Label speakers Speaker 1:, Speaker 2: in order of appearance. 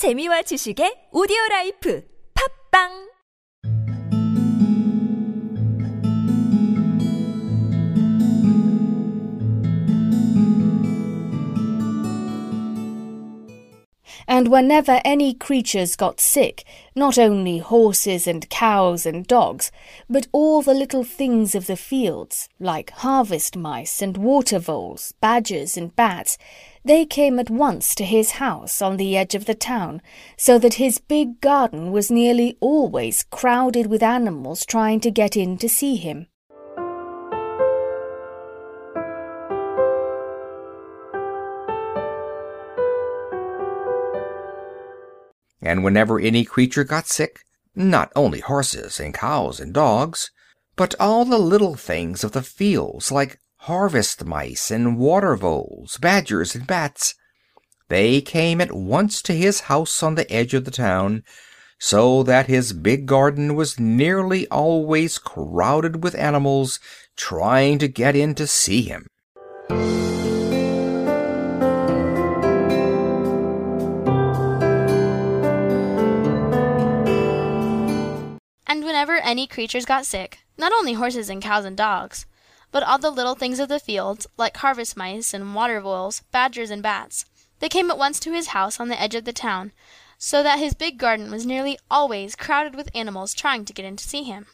Speaker 1: 재미와 지식의 오디오 라이프. 팝빵
Speaker 2: And whenever any creatures got sick, not only horses and cows and dogs, but all the little things of the fields, like harvest mice and water voles, badgers and bats, they came at once to his house on the edge of the town, so that his big garden was nearly always crowded with animals trying to get in to see him.
Speaker 3: And whenever any creature got sick, not only horses and cows and dogs, but all the little things of the fields like harvest mice and water voles, badgers and bats, they came at once to his house on the edge of the town, so that his big garden was nearly always crowded with animals trying to get in to see him.
Speaker 4: Any creatures got sick, not only horses and cows and dogs, but all the little things of the fields, like harvest mice and water voles, badgers and bats, they came at once to his house on the edge of the town, so that his big garden was nearly always crowded with animals trying to get in to see him.